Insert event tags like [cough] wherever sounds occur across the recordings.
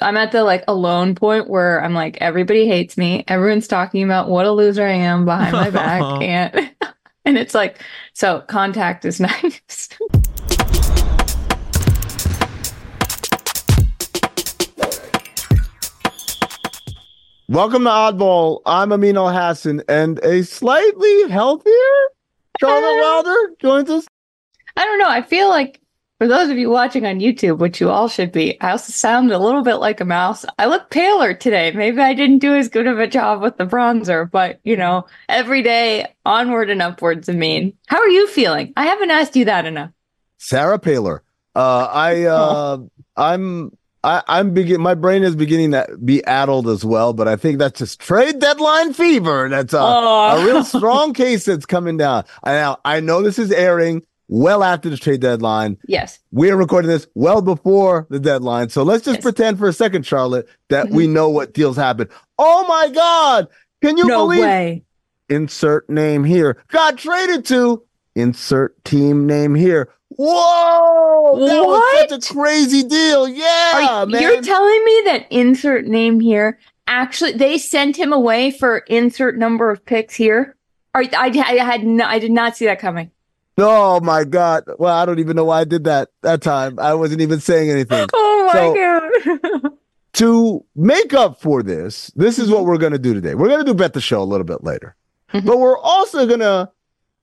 I'm at the like alone point where I'm like, everybody hates me. Everyone's talking about what a loser I am behind my back. [laughs] And [laughs] and it's like, so contact is [laughs] nice. Welcome to Oddball. I'm Amin Al Hassan, and a slightly healthier Charlotte Wilder joins us. I don't know. I feel like for those of you watching on YouTube, which you all should be, I also sound a little bit like a mouse. I look paler today. Maybe I didn't do as good of a job with the bronzer, but you know, every day onward and upwards. I mean, how are you feeling? I haven't asked you that enough. Sarah Paler. Uh, I [laughs] uh, I'm I, I'm begin. My brain is beginning to be addled as well, but I think that's just trade deadline fever. That's a, Oh. a real [laughs] strong case that's coming down. I now I know this is airing well after the trade deadline. Yes. We're recording this well before the deadline, so let's just Yes. pretend for a second, Charlotte, that Mhm. we know what deals happen. Oh my God! Can you no believe? way. Insert name here. Got traded to. Insert team name here. Whoa! That was What? such a crazy deal. Yeah, you, man. you're telling me that insert name here actually they sent him away for insert number of picks here? Are, I, I had no, I did not see that coming. Oh my God. Well, I don't even know why I did that that time. I wasn't even saying anything. [laughs] Oh my So- god. [laughs] to make up for this, this is what we're going to do today. We're going to do bet the show a little bit later, Mhm. but we're also going to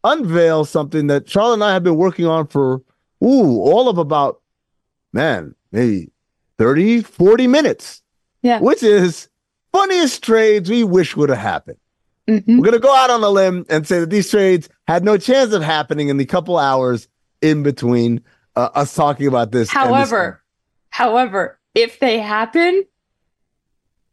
unveil something that Charlotte and I have been working on for ooh all of about man maybe 30 40 minutes Yeah. which is funniest trades we wish would have happened Mhm. we're going to go out on a limb and say that these trades had no chance of happening in the couple hours in between uh, us talking about this and this- However, however, if they happen,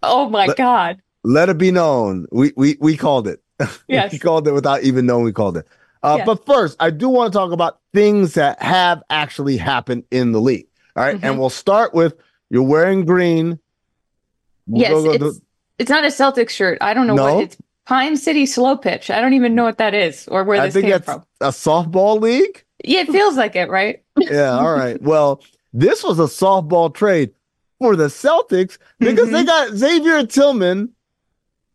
oh my Let- god. let it be known we we we called it [laughs] Yes. we called it without even knowing we called it uh, but first i do want to talk about things that have actually happened in the league all right? and Mhm. we'll start with you're wearing green We'll Yes, go- go- it's it's not a Celtics shirt. I don't know No? what it's Pine City Slow Pitch. I don't even know what that is or where i this think came that's from. a softball league Yeah, it feels like it, right? [laughs] yeah all right well this was a softball trade for the celtics because Mm-hmm. they got xavier tillman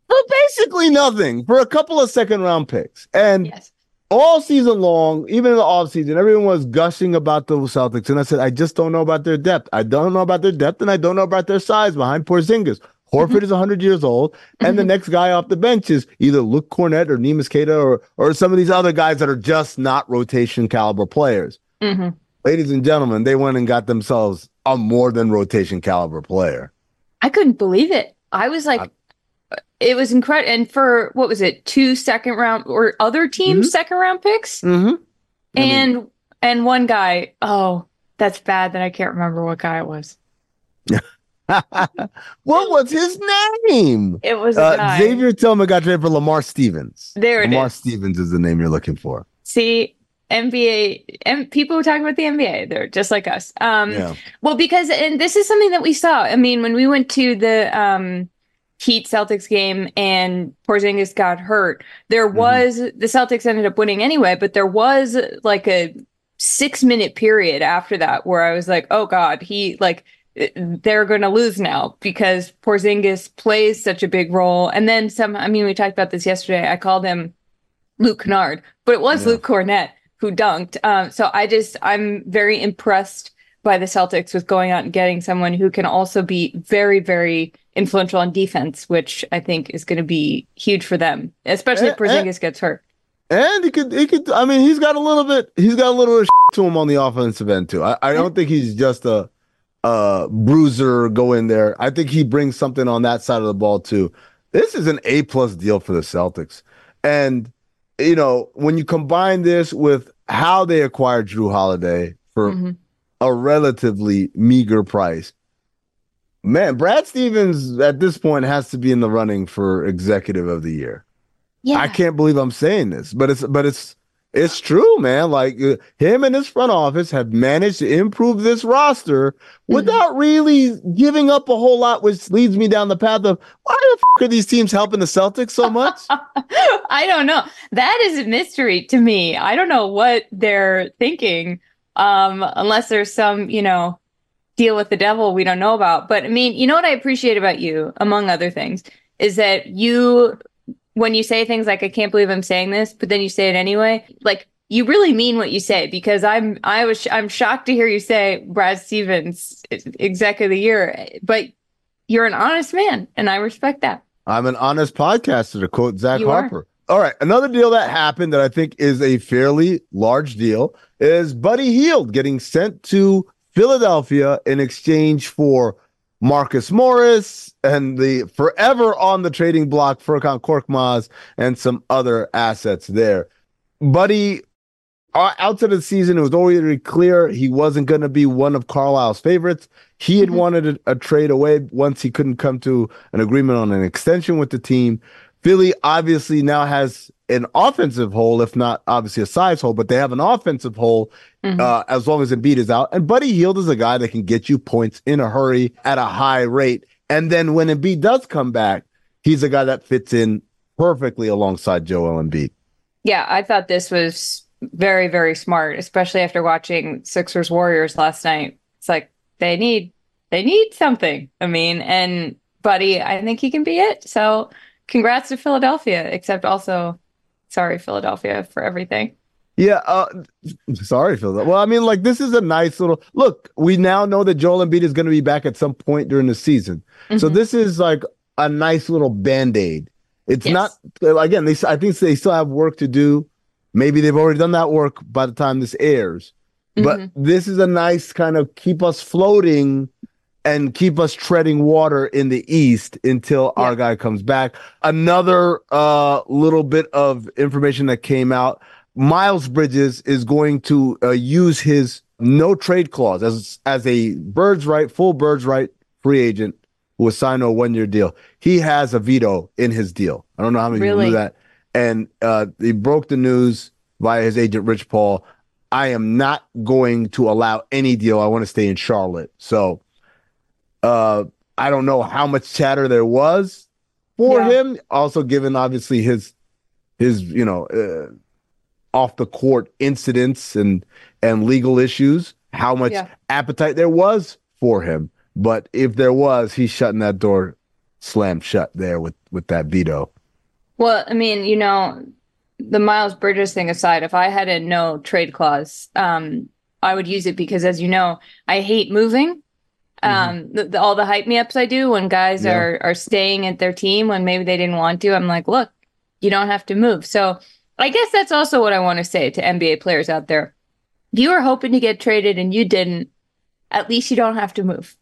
for basically nothing for a couple of second round picks and Yes. all season long, even in the offseason, everyone was gushing about the Celtics. And I said, I just don't know about their depth. I don't know about their depth, and I don't know about their size behind Porzingis. Horford is 100 years old, and the Mhm. next guy off the bench is either Luke Kornet or Neemias Queta or, or some of these other guys that are just not rotation caliber players. hmm Ladies and gentlemen, they went and got themselves a more than rotation caliber player. I couldn't believe it. I was like, it was incredible. And for what was it, two second round or other teams' Mhm. second round picks, Mm-hmm. and and one guy. Oh, that's bad that I can't remember what guy it was. [laughs] what was his name? It was Uh. Xavier Tillman got traded for Lamar Stevens. There it Lamar is. Stevens is the name you're looking for. See, NBA and people who talk about the NBA, they're just like us. Um, yeah. Well, because and this is something that we saw. I mean, when we went to the um Heat Celtics game and Porzingis got hurt, there Mm-hmm. was the Celtics ended up winning anyway, but there was like a six minute period after that where I was like, oh God, he like they're going to lose now because Porzingis plays such a big role. And then some, I mean, we talked about this yesterday. I called him Luke Kennard, but it was Yeah. Luke Kornet who dunked. Um, so I just, I'm very impressed by the Celtics with going out and getting someone who can also be very, very influential on defense, which I think is going to be huge for them, especially if Eh, eh. Porzingis gets hurt. And he could, he could. I mean, he's got a little bit. He's got a little bit of to him on the offensive end too. I, I don't think he's just a, a bruiser. Go in there. I think he brings something on that side of the ball too. This is an A plus deal for the Celtics. And you know, when you combine this with how they acquired Jrue Holiday for Mm-hmm. a relatively meager price, man, Brad Stevens at this point has to be in the running for executive of the year. Yeah. I can't believe I'm saying this, but it's but it's it's true, man. Like uh, him and his front office have managed to improve this roster without really giving up a whole lot, which leads me down the path of why the f- are these teams helping the Celtics so much? [laughs] I don't know. That is a mystery to me. I don't know what they're thinking, um, unless there's some, you know, deal with the devil we don't know about. But I mean, you know what I appreciate about you, among other things, is that you, when you say things like, I can't believe I'm saying this, but then you say it anyway, like, you really mean what you say because I'm I was I'm shocked to hear you say Brad Stevens exec of the year, but you're an honest man and I respect that. I'm an honest podcaster, to quote Zach You are. Harper. All right, another deal that happened that I think is a fairly large deal is Buddy Hield getting sent to Philadelphia in exchange for Marcus Morris and the forever on the trading block Furkan Korkmaz and some other assets there. Buddy, uh, outside of the season, it was already clear he wasn't going to be one of Carlisle's favorites. He had Mhm. wanted a, a trade away once he couldn't come to an agreement on an extension with the team. Philly obviously now has an offensive hole, if not obviously a size hole, but they have an offensive hole Mhm. uh, as long as Embiid is out. And Buddy Hield is a guy that can get you points in a hurry at a high rate. And then when Embiid does come back, he's a guy that fits in perfectly alongside Joel Embiid. Yeah, I thought this was very, very smart, especially after watching Sixers Warriors last night. It's like they need they need something. I mean, and Buddy, I think he can be it. So congrats to Philadelphia, except also sorry, Philadelphia, for everything. Yeah, uh, sorry, Phil. Well, I mean, like this is a nice little look. We now know that Joel Embiid is going to be back at some point during the season, so Mhm. this is like a nice little band aid. It's Yes. not again. They I think they still have work to do. Maybe they've already done that work by the time this airs, but Mhm. this is a nice kind of keep us floating and keep us treading water in the east until our guy comes back. Another uh little bit of information that came out Miles Bridges is going to uh, use his no trade clause as as a birds right full birds right free agent who was signed to a one year deal. He has a veto in his deal. I don't know how many people Really? knew that. And uh, he broke the news via his agent Rich Paul. I am not going to allow any deal. I want to stay in Charlotte. So uh, I don't know how much chatter there was for Yeah. him. Also, given obviously his his you know uh, off the court incidents and and legal issues, how much Yeah. appetite there was for him. But if there was, he's shutting that door slammed shut there with with that veto. Well, I mean, you know, the Miles Bridges thing aside, if I had a no trade clause, um, I would use it because, as you know, I hate moving. Um, the, the- all the hype me ups I do when guys Mm-hmm. Yeah. are are staying at their team when maybe they didn't want to, I'm like, look, you don't have to move. So I guess that's also what I want to say to NBA players out there. If you were hoping to get traded and you didn't, at least you don't have to move.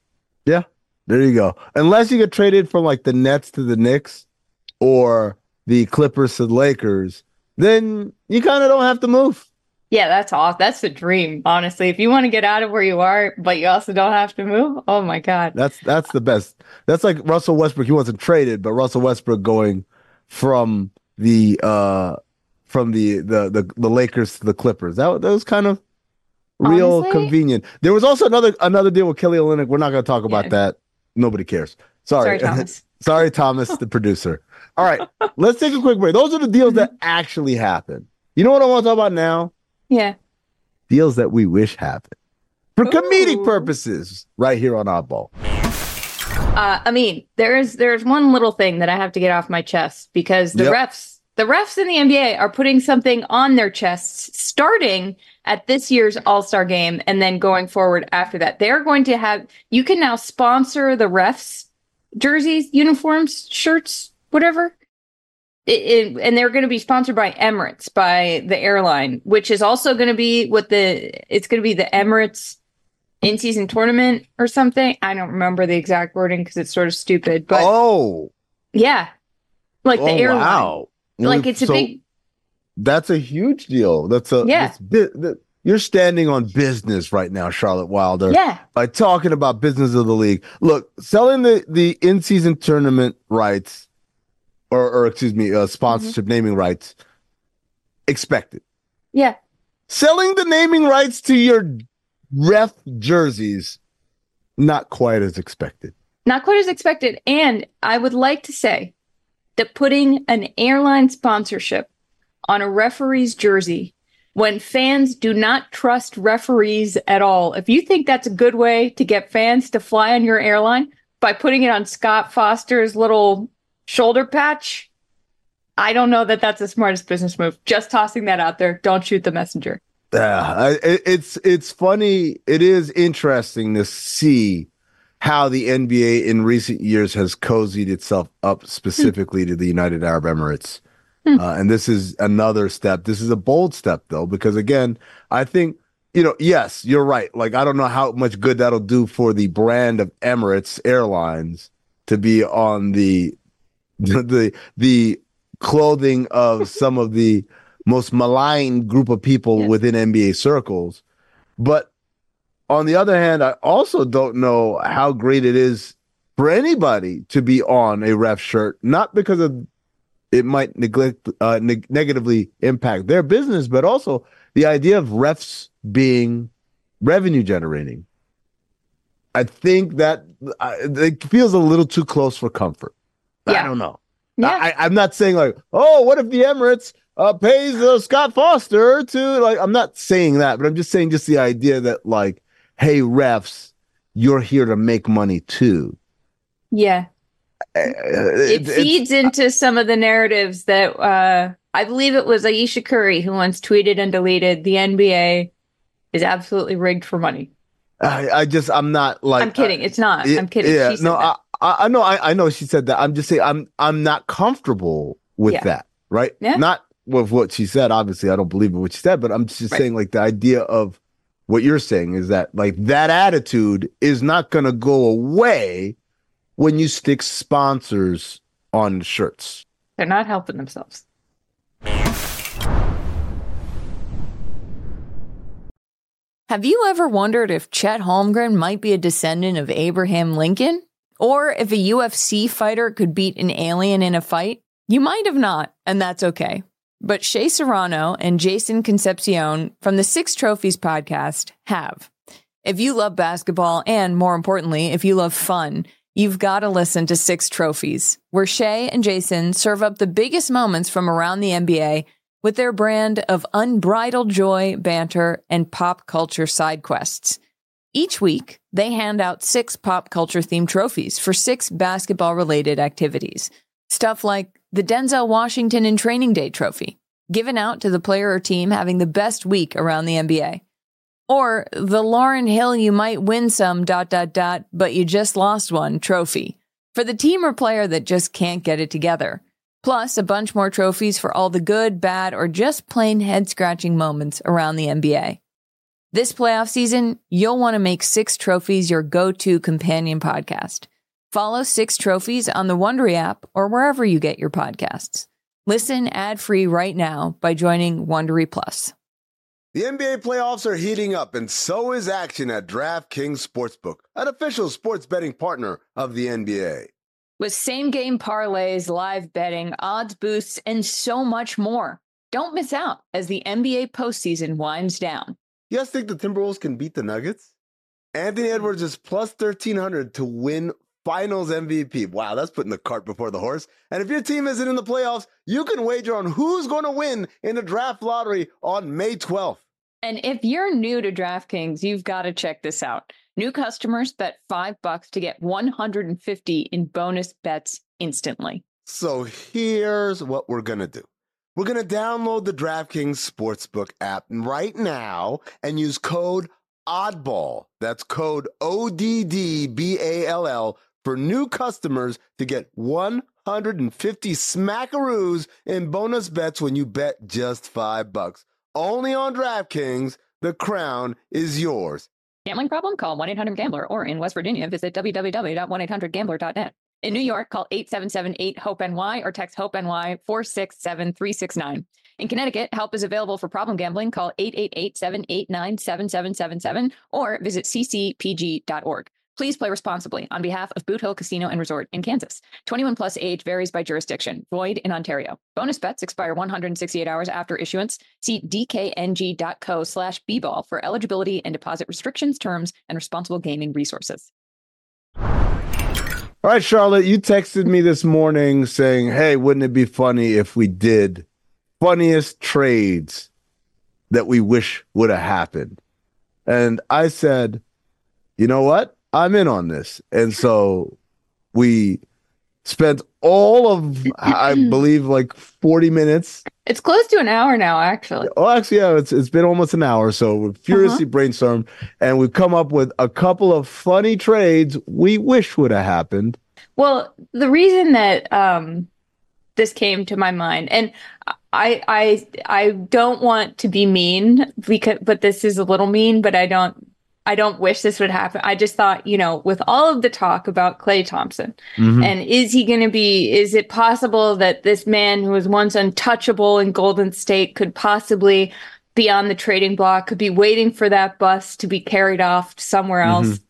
Yeah, there you go. Unless you get traded from like the Nets to the Knicks or the Clippers to the Lakers, then you kind of don't have to move. Yeah, that's awesome. That's the dream, honestly. If you want to get out of where you are, but you also don't have to move, oh my God. That's that's the best. That's like Russell Westbrook. He wasn't traded, but Russell Westbrook going from the uh from the the the, the Lakers to the Clippers. That, that was kind of real Honestly? convenient. There was also another another deal with Kelly Olynyk. We're not going to talk about Yeah. that. Nobody cares. Sorry, Sorry, [laughs] Thomas. Sorry, Thomas, the producer. All right, [laughs] let's take a quick break. Those are the deals that Mm-hmm. actually happened. You know what I want to talk about now? Yeah. Deals that we wish happened for comedic purposes, right here on Oddball. Uh, I mean, there's there's one little thing that I have to get off my chest because the Yep. refs, the refs in the NBA are putting something on their chests starting at this year's All-Star game and then going forward after that. They're going to have you can now sponsor the refs jerseys, uniforms, shirts, whatever. It, it- and they're going to be sponsored by Emirates, by the airline, which is also going to be what the it's going to be the Emirates in season tournament or something. I don't remember the exact wording because it's sort of stupid, but oh, yeah. like the Oh, airline. wow. Like it's a So big That's a huge deal. That's a Yeah. that's that- you're standing on business right now, Charlotte Wilder. yeah. by talking about business of the league. Look, selling the the in season tournament rights, or or excuse me, uh, sponsorship naming rights, expected. Yeah. Selling the naming rights to your ref jerseys, not quite as expected. Not quite as expected. And I would like to say that putting an airline sponsorship on a referee's jersey when fans do not trust referees at all, if you think that's a good way to get fans to fly on your airline by putting it on Scott Foster's little shoulder patch, I don't know that that's the smartest business move. Just tossing that out there. Don't shoot the messenger. Yeah, I- it's it's funny. It is interesting to see how the NBA in recent years has cozied itself up hmm. specifically to the United Arab Emirates. Hmm. Uh, and this is another step. This is a bold step, though, because again, I think you know. Yes, you're right. Like I don't know how much good that'll do for the brand of Emirates Airlines to be on the [laughs] the the clothing of some of the most maligned group of people Yes. within NBA circles. But on the other hand, I also don't know how great it is for anybody to be on a ref shirt, not because of it might neglect uh, neg- negatively impact their business, but also the idea of refs being revenue generating. I think that uh, it feels a little too close for comfort. I don't know. Yeah. I, I'm not saying like, oh, what if the Emirates uh, pays uh, Scott Foster to like? I'm not saying that, but I'm just saying just the idea that like, hey, refs, you're here to make money too. yeah. Uh, it it's- feeds into some of the narratives that uh, I believe it was Ayesha Curry who once tweeted and deleted the NBA is absolutely rigged for money. I, I just I'm not like I'm kidding. It's not. Yeah, I'm kidding. Yeah, no. I, I I know I, I know she said that. I'm just saying I'm I'm not comfortable with Yeah. that, right? Yeah. Not with what she said. Obviously, I don't believe in what she said, but I'm just Right. saying like the idea of what you're saying is that like that attitude is not going to go away when you stick sponsors on shirts. They're not helping themselves. Have you ever wondered if Chet Holmgren might be a descendant of Abraham Lincoln? Or if a UFC fighter could beat an alien in a fight? You might have not, and that's okay. But Shea Serrano and Jason Concepcion from the Six Trophies podcast have. If you love basketball and, more importantly, if you love fun, you've got to listen to Six Trophies, where Shea and Jason serve up the biggest moments from around the NBA with their brand of unbridled joy, banter, and pop culture side quests. Each week, they hand out six pop culture themed trophies for six basketball related activities. Stuff like the Denzel Washington in Training Day trophy, given out to the player or team having the best week around the NBA. Or the Lauryn Hill you might win some dot dot dot, but you just lost one trophy for the team or player that just can't get it together. Plus, a bunch more trophies for all the good, bad, or just plain head scratching moments around the NBA. This playoff season, you'll want to make Six Trophies your go to companion podcast. Follow Six Trophies on the Wondery app or wherever you get your podcasts. Listen ad free right now by joining Wondery Plus. The NBA playoffs are heating up, and so is action at DraftKings Sportsbook, an official sports betting partner of the NBA. With same game parlays, live betting, odds boosts, and so much more. Don't miss out as the NBA postseason winds down. You guys think the Timberwolves can beat the Nuggets? Anthony hmm. Edwards is plus 1300 to win finals MVP. Wow, that's putting the cart before the horse. And if your team isn't in the playoffs, you can wager on who's going to win in the draft lottery on May 12th. And if you're new to DraftKings, you've got to check this out. New customers bet 5 bucks to get 150 in bonus bets instantly. So here's what we're going to do. We're going to download the DraftKings Sportsbook app right now and use code ODDBALL. That's code O D D B A L L for new customers to get 150 smackaroos in bonus bets when you bet just 5 bucks. Only on DraftKings, the crown is yours. Gambling problem? Call 1 800 Gambler or in West Virginia, visit www.1800Gambler.net. In New York, call 877-8-HOPE-NY or text HOPE-NY 467-369. In Connecticut, help is available for problem gambling. Call 888-789-7777 or visit ccpg.org. Please play responsibly on behalf of Boot Hill Casino and Resort in Kansas. 21 plus age varies by jurisdiction. Void in Ontario. Bonus bets expire 168 hours after issuance. See dkng.co slash bball for eligibility and deposit restrictions, terms, and responsible gaming resources. All right, Charlotte, you texted me this morning saying, hey, wouldn't it be funny if we did funniest trades that we wish would have happened? And I said, you know what? I'm in on this. And so we spent all of, I [clears throat] believe, like 40 minutes. It's close to an hour now, actually. Oh, actually, yeah, it's, it's been almost an hour. So we furiously uh-huh. brainstormed and we've come up with a couple of funny trades we wish would have happened. Well, the reason that um, this came to my mind, and I, I, I don't want to be mean because, but this is a little mean, but I don't I don't wish this would happen. I just thought, you know, with all of the talk about Klay Thompson, mm-hmm. and is he going to be, is it possible that this man who was once untouchable in Golden State could possibly be on the trading block, could be waiting for that bus to be carried off somewhere else? Mm-hmm.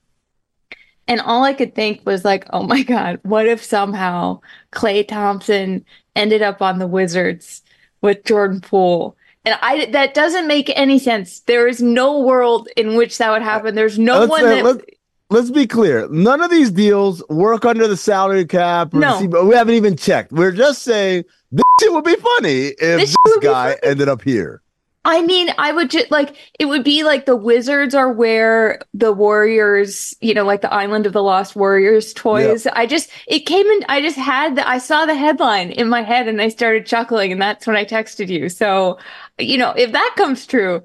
And all I could think was like, oh my God, what if somehow Klay Thompson ended up on the Wizards with Jordan Poole? And I that doesn't make any sense. There is no world in which that would happen. There's no let's, one uh, that. Let's, let's, be clear. None of these deals work under the salary cap. no, we haven't even checked. We're just saying this shit would be funny if this, this guy ended up here. I mean, I would just like it would be like the Wizards are where the Warriors, you know, like the Island of the Lost Warriors toys. Yep. I just it came in. I just had the I saw the headline in my head and I started chuckling, and that's when I texted you. So, you know, if that comes true,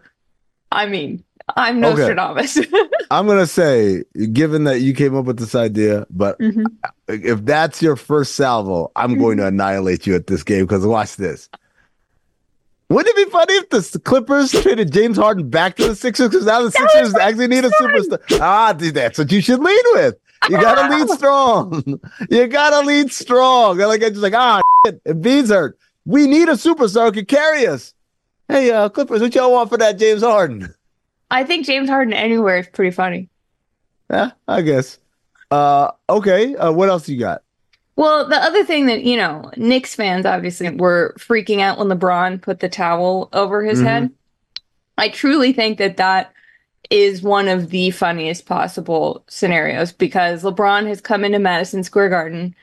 I mean, I'm Nostradamus. Okay. [laughs] I'm gonna say, given that you came up with this idea, but mm-hmm. if that's your first salvo, I'm mm-hmm. going to annihilate you at this game because watch this. Wouldn't it be funny if the Clippers traded James Harden back to the Sixers because now the Sixers actually need a superstar? Ah, dude, that's what you should lead with. You gotta [laughs] lead strong. [laughs] You gotta lead strong. They're like, just like, ah, shit, if hurt, we need a superstar who can carry us. Hey, uh, Clippers, what y'all want for that James Harden? I think James Harden anywhere is pretty funny. Yeah, I guess. Uh, okay. Uh, what else you got? Well, the other thing that, you know, Knicks fans obviously were freaking out when LeBron put the towel over his mm-hmm. head. I truly think that that is one of the funniest possible scenarios because LeBron has come into Madison Square Garden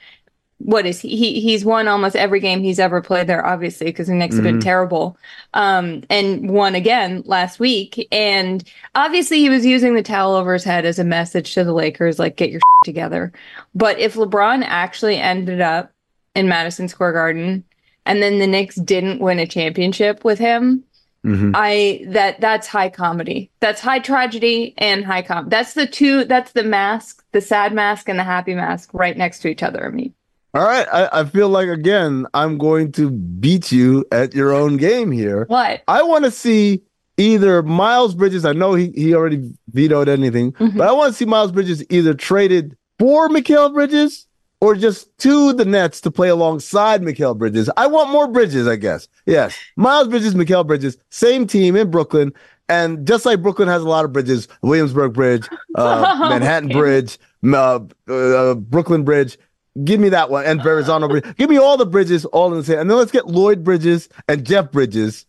what is he? he he's won almost every game he's ever played there, obviously, because the Knicks mm-hmm. have been mm-hmm. terrible. Um, and won again last week. And obviously, he was using the towel over his head as a message to the Lakers, like, get your [laughs] together. But if LeBron actually ended up in Madison Square Garden and then the Knicks didn't win a championship with him, Mm-hmm. I that that's high comedy. That's high tragedy and high com. That's the two. That's the mask, the sad mask, and the happy mask right next to each other. I mean, all right. I, I, feel like again, I'm going to beat you at your own game here. What? I want to see either Miles Bridges. I know he, he already vetoed anything, mm-hmm. but I want to see Miles Bridges either traded for Mikal Bridges or just to the Nets to play alongside Mikal Bridges. I want more Bridges, I guess. Yes. Miles Bridges, Mikal Bridges, same team in Brooklyn. And just like Brooklyn has a lot of bridges, Williamsburg Bridge, uh, [laughs] Manhattan okay. Bridge, uh, uh, Brooklyn Bridge, Give me that one and Verrazano Bridge. Give me all the bridges all in the same. And then let's get Lloyd Bridges and Jeff Bridges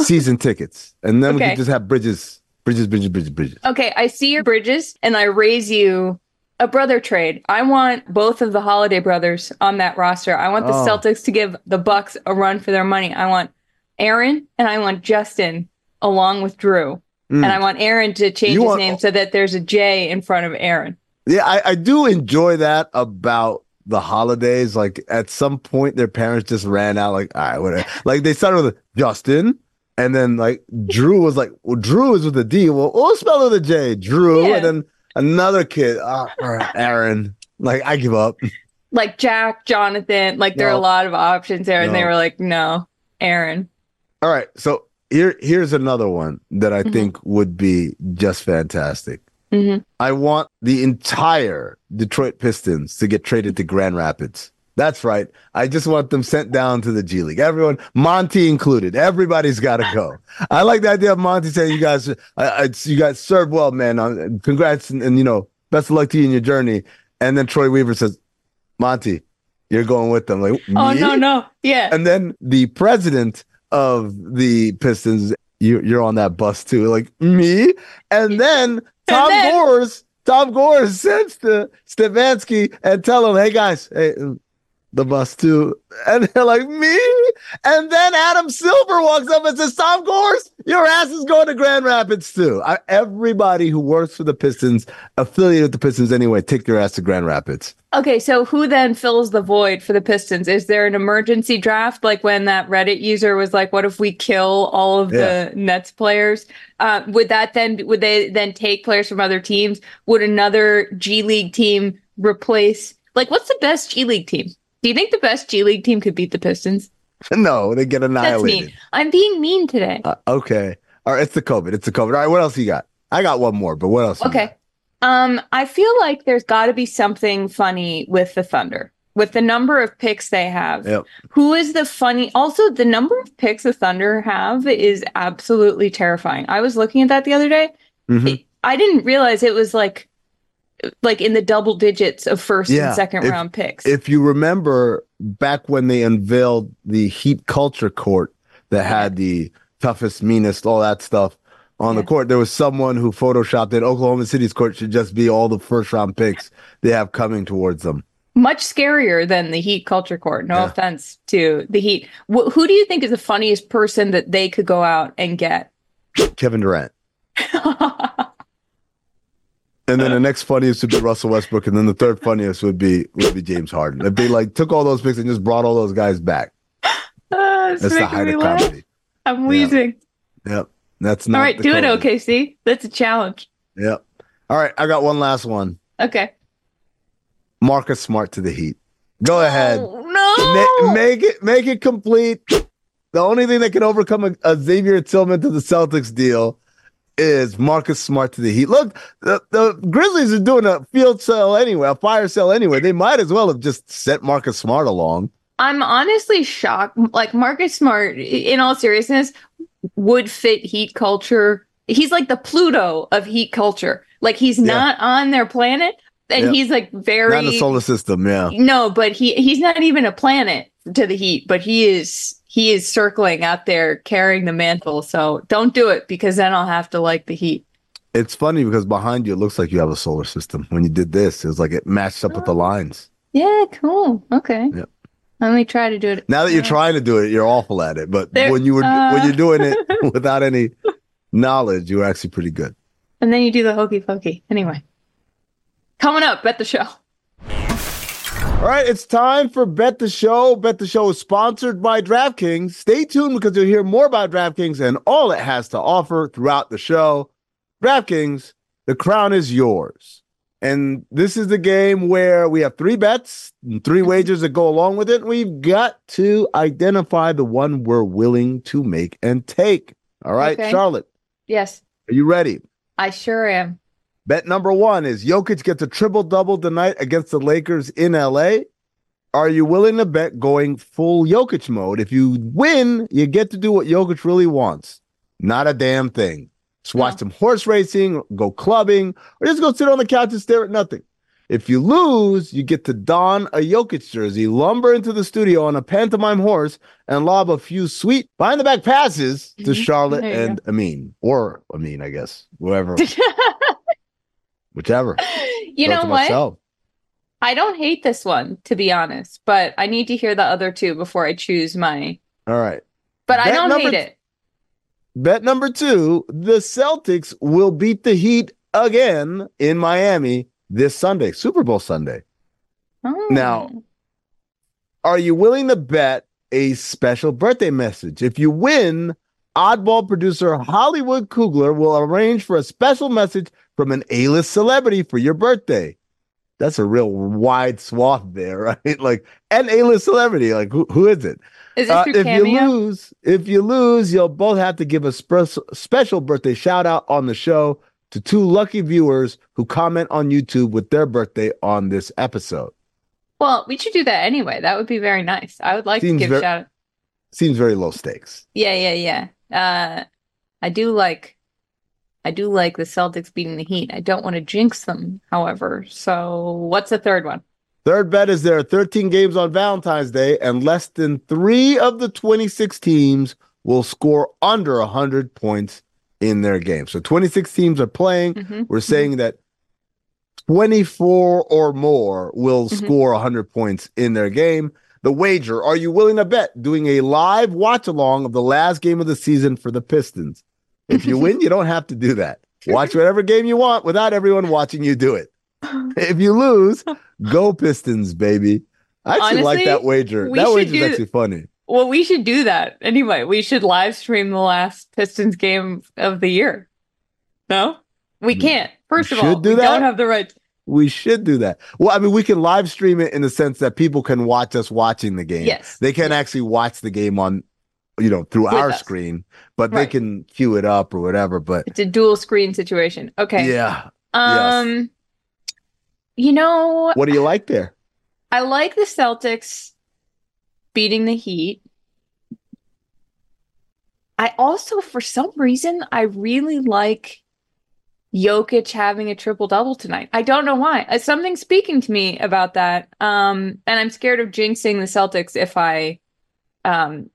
season tickets. And then okay. we can just have Bridges, Bridges, Bridges, Bridges, Bridges. Okay, I see your Bridges and I raise you a brother trade. I want both of the Holiday brothers on that roster. I want the oh. Celtics to give the Bucks a run for their money. I want Aaron and I want Justin along with Drew. Mm. And I want Aaron to change you his want, name so that there's a J in front of Aaron. Yeah, I, I do enjoy that about the holidays, like at some point their parents just ran out, like, all right, whatever. like they started with Justin, and then like Drew was like, well, Drew is with a D. Well, we'll spell it with a J, Drew, yeah. and then another kid, uh, Aaron. Like, I give up. Like Jack, Jonathan, like there are a lot of options there, and they were like, no, Aaron. All right, so here here's another one that I mm-hmm. think would be just fantastic. Mhm. I want the entire Detroit Pistons to get traded to Grand Rapids. That's right. I just want them sent down to the G League. Everyone, Monty included. Everybody's got to go. I like the idea of Monty saying, "You guys, I, I, you guys served well, man. Congrats, and, and you know, best of luck to you in your journey." And then Troy Weaver says, "Monty, you're going with them." Like, Oh "Me?" no, no. Yeah. And then the president of the Pistons, you, you're on that bus too. Like me. And then Tom then- Gores, Tom Gores sends to Stefanski and tell him, hey guys, hey, the bus too. And they're like, me? And then Adam Silver walks up and says, Tom Gores, your ass is going to Grand Rapids too. I, everybody who works for the Pistons, affiliated with the Pistons anyway, take your ass to Grand Rapids. Okay, so who then fills the void for the Pistons? Is there an emergency draft like when that Reddit user was like, "What if we kill all of Yeah. the Nets players?" Uh, would that then would they then take players from other teams? Would another G League team replace? Like, what's the best G League team? Do you think the best G League team could beat the Pistons? no, they get That's annihilated. mean. I'm being mean today. Uh, okay. All right. It's the COVID. It's the COVID. All right. What else you got? I got one more, but what else? Okay. Um, I feel like there's got to be something funny with the Thunder. With the number of picks they have, Yep. who is the funny? Also, the number of picks the Thunder have is absolutely terrifying. I was looking at that the other day. Mhm. I didn't realize it was like, like in the double digits of first Yeah, and second if- round picks. If you remember back when they unveiled the Heat Culture Court that had the toughest, meanest, all that stuff on the court, there was someone who photoshopped that Oklahoma City's court should just be all the first round picks they have coming towards them. Much scarier than the Heat culture court. No Yeah. offense to the Heat. Wh- who do you think is the funniest person that they could go out and get? Kevin Durant. [laughs] And then the next funniest would be Russell Westbrook, and then the third funniest would be would be James Harden. If they like took all those picks and just brought all those guys back, ah, it's that's the height of laugh. comedy. I'm wheezing. Yep, that's not All right, do it, COVID. OKC. That's a challenge. Yep. All right, I got one last one. Okay. Marcus Smart to the Heat. Go ahead. Oh, Ma- no. make it make it complete. The only thing that can overcome a, a Xavier Tillman to the Celtics deal is Marcus Smart to the Heat. Look, the, the Grizzlies are doing a field sale anyway, a fire sale anyway. They might as well have just sent Marcus Smart along. I'm honestly shocked. Like Marcus Smart, in all seriousness, would fit Heat culture. He's like the Pluto of Heat culture. Like he's Yeah. not on their planet, and Yeah. he's like very Not in the solar system, yeah. no, but he he's not even a planet to the Heat, but he is he is circling out there carrying the mantle. So don't do it because then I'll have to like the Heat. It's funny because behind you it looks like you have a solar system. When you did this, it was like it matched up with the lines. Yeah, cool. Okay. Yep. Let me try to do it. Now that you're trying to do it, you're awful at it. But There- when you were uh. when you're doing it [laughs] without any knowledge, you were actually pretty good. And then you do the hokey pokey. Anyway. Coming up at the show. All right, it's time for Bet the Show. Bet the Show is sponsored by DraftKings. Stay tuned because you'll hear more about DraftKings and all it has to offer throughout the show. DraftKings, the crown is yours. And this is the game where we have three bets and three wagers that go along with it. We've got to identify the one we're willing to make and take. All right, Okay. Charlotte, Yes, are you ready? I sure am. Bet number one is Jokic gets a triple double tonight against the Lakers in LA. Are you willing to bet going full Jokic mode? If you win, you get to do what Jokic really wants. Not a damn thing. Just watch No. some horse racing, go clubbing, or just go sit on the couch and stare at nothing. If you lose, you get to don a Jokic jersey, lumber into the studio on a pantomime horse, and lob a few sweet behind the back passes to Mhm. Charlotte and Amin. Or Amin, I guess. Whoever, [laughs] whichever. [laughs] you know what? myself. I don't hate this one, to be honest, but I need to hear the other two before I choose my. All right. But I don't hate it. Bet number two the Celtics will beat the Heat again in Miami this Sunday, Super Bowl Sunday. Oh. Now- Are you willing to bet a special birthday message? If you win, oddball producer Hollywood Kugler will arrange for a special message from an A list celebrity for your birthday. That's a real wide swath there, [laughs] right? Like an A list celebrity. Like who, who is it? is this Uh, if cameo? you lose, if you lose, you'll both have to give a spe- special birthday shout out on the show. to two lucky viewers who comment on YouTube with their birthday on this episode. Well, we should do that anyway. That would be very nice. I would like Seems to give a shout out. Seems very low stakes. Yeah, yeah, yeah. Uh, I do like, I do like the Celtics beating the Heat. I don't want to jinx them, however. So, what's the third one? Third bet is there are 13 games on Valentine's Day, and less than three of the 26 teams will score under 100 points in their game. So 26 teams are playing. Mhm. We're saying that 24 or more will Mhm. score 100 points in their game. The wager Are you willing to bet doing a live watch along of the last game of the season for the Pistons? If you win, you don't have to do that. Watch whatever game you want without everyone watching you do it. If you lose, go Pistons, baby. I actually like that wager. That wager's do- actually funny. Well, we should do that anyway. We should live stream the last Pistons game of the year. No, we mm. can't. First you of all, do we that? don't have the right. We should do that. Well, I mean, we can live stream it in the sense that people can watch us watching the game. Yes. They can actually watch the game on, you know, through With our us. screen, but they can queue it up or whatever. But It's a dual screen situation. Okay. yeah, Um, you know, what do you like there? I like the Celtics beating the Heat. I also, for some reason, I really like Jokic having a triple double tonight. I don't know why. Uh, Something's speaking to me about that. Um, and I'm scared of jinxing the Celtics if I um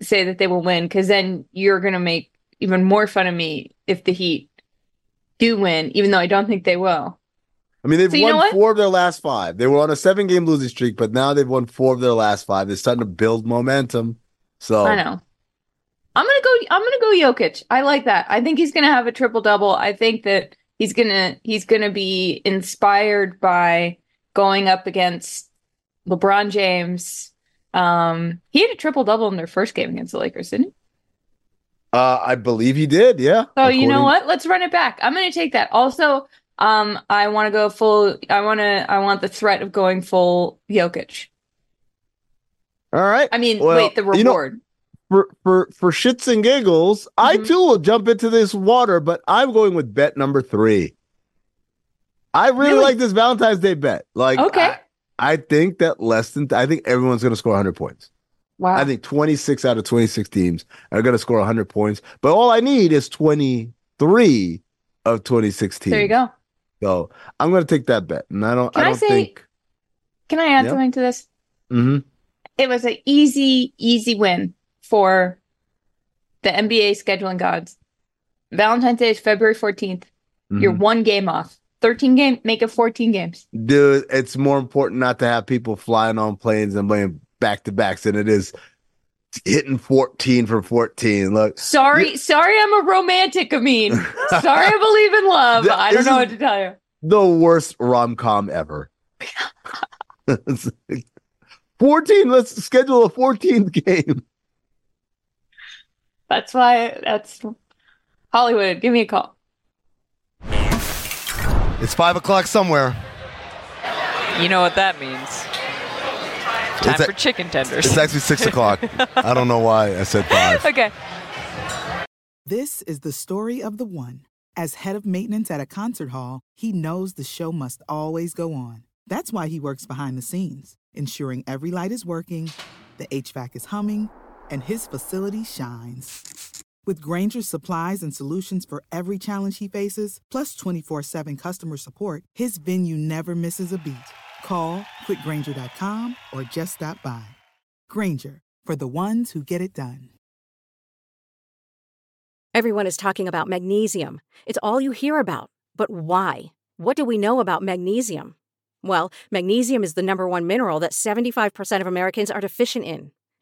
say that they will win, because then you're gonna make even more fun of me if the Heat do win, even though I don't think they will. I mean, they've So won four of their last five. They were on a seven game losing streak, but now they've won four of their last five. They're starting to build momentum. So I know. I'm gonna go. I'm gonna go Jokic. I like that. I think he's gonna have a triple double. I think that he's gonna he's gonna be inspired by going up against LeBron James. Um, he had a triple double in their first game against the Lakers, didn't he? uh, I believe he did. Yeah. So you know what? Let's run it back. I'm gonna take that. Also, um, I want to go full. I want to. I want the threat of going full Jokic. All right. I mean, Well, wait, the you know- reward. For for for shits and giggles, I Mhm. too will jump into this water, but I'm going with bet number three. I really, Really? like this Valentine's Day bet. Like, Okay. I, I think that less than I think everyone's going to score 100 points. wow. I think 26 out of 26 teams are going to score 100 points, but all I need is 23 of 26 teams. there you go. So I'm going to take that bet, and I don't. Can I I don't say- think. Can I add Yeah. something to this? hmm it was an easy, easy win for the NBA scheduling gods. Valentine's Day is February 14th. You're Mm-hmm. one game off. 13 game, make it 14 games. dude, it's more important not to have people flying on planes and playing back to backs than it is hitting 14 for 14. Look, Sorry, sorry, I'm a romantic, I mean, [laughs] Sorry, I believe in love. I don't know what to tell you. the worst rom com ever. [laughs] [laughs] 14, let's schedule a 14th game. That's why that's Hollywood. Give me a call. It's five o'clock somewhere. You know what that means. Time It's a- for chicken tenders. It's actually six o'clock. [laughs] I don't know why I said five. okay. This is the story of the one. As head of maintenance at a concert hall, he knows the show must always go on. That's why he works behind the scenes, ensuring every light is working, the HVAC is humming, and his facility shines. With Grainger's supplies and solutions for every challenge he faces, plus 24 7 customer support, his venue never misses a beat. Call quickgranger.com or just stop by. Grainger, for the ones who get it done. Everyone is talking about magnesium. It's all you hear about. But why? What do we know about magnesium? Well, magnesium is the number one mineral that 75% of Americans are deficient in.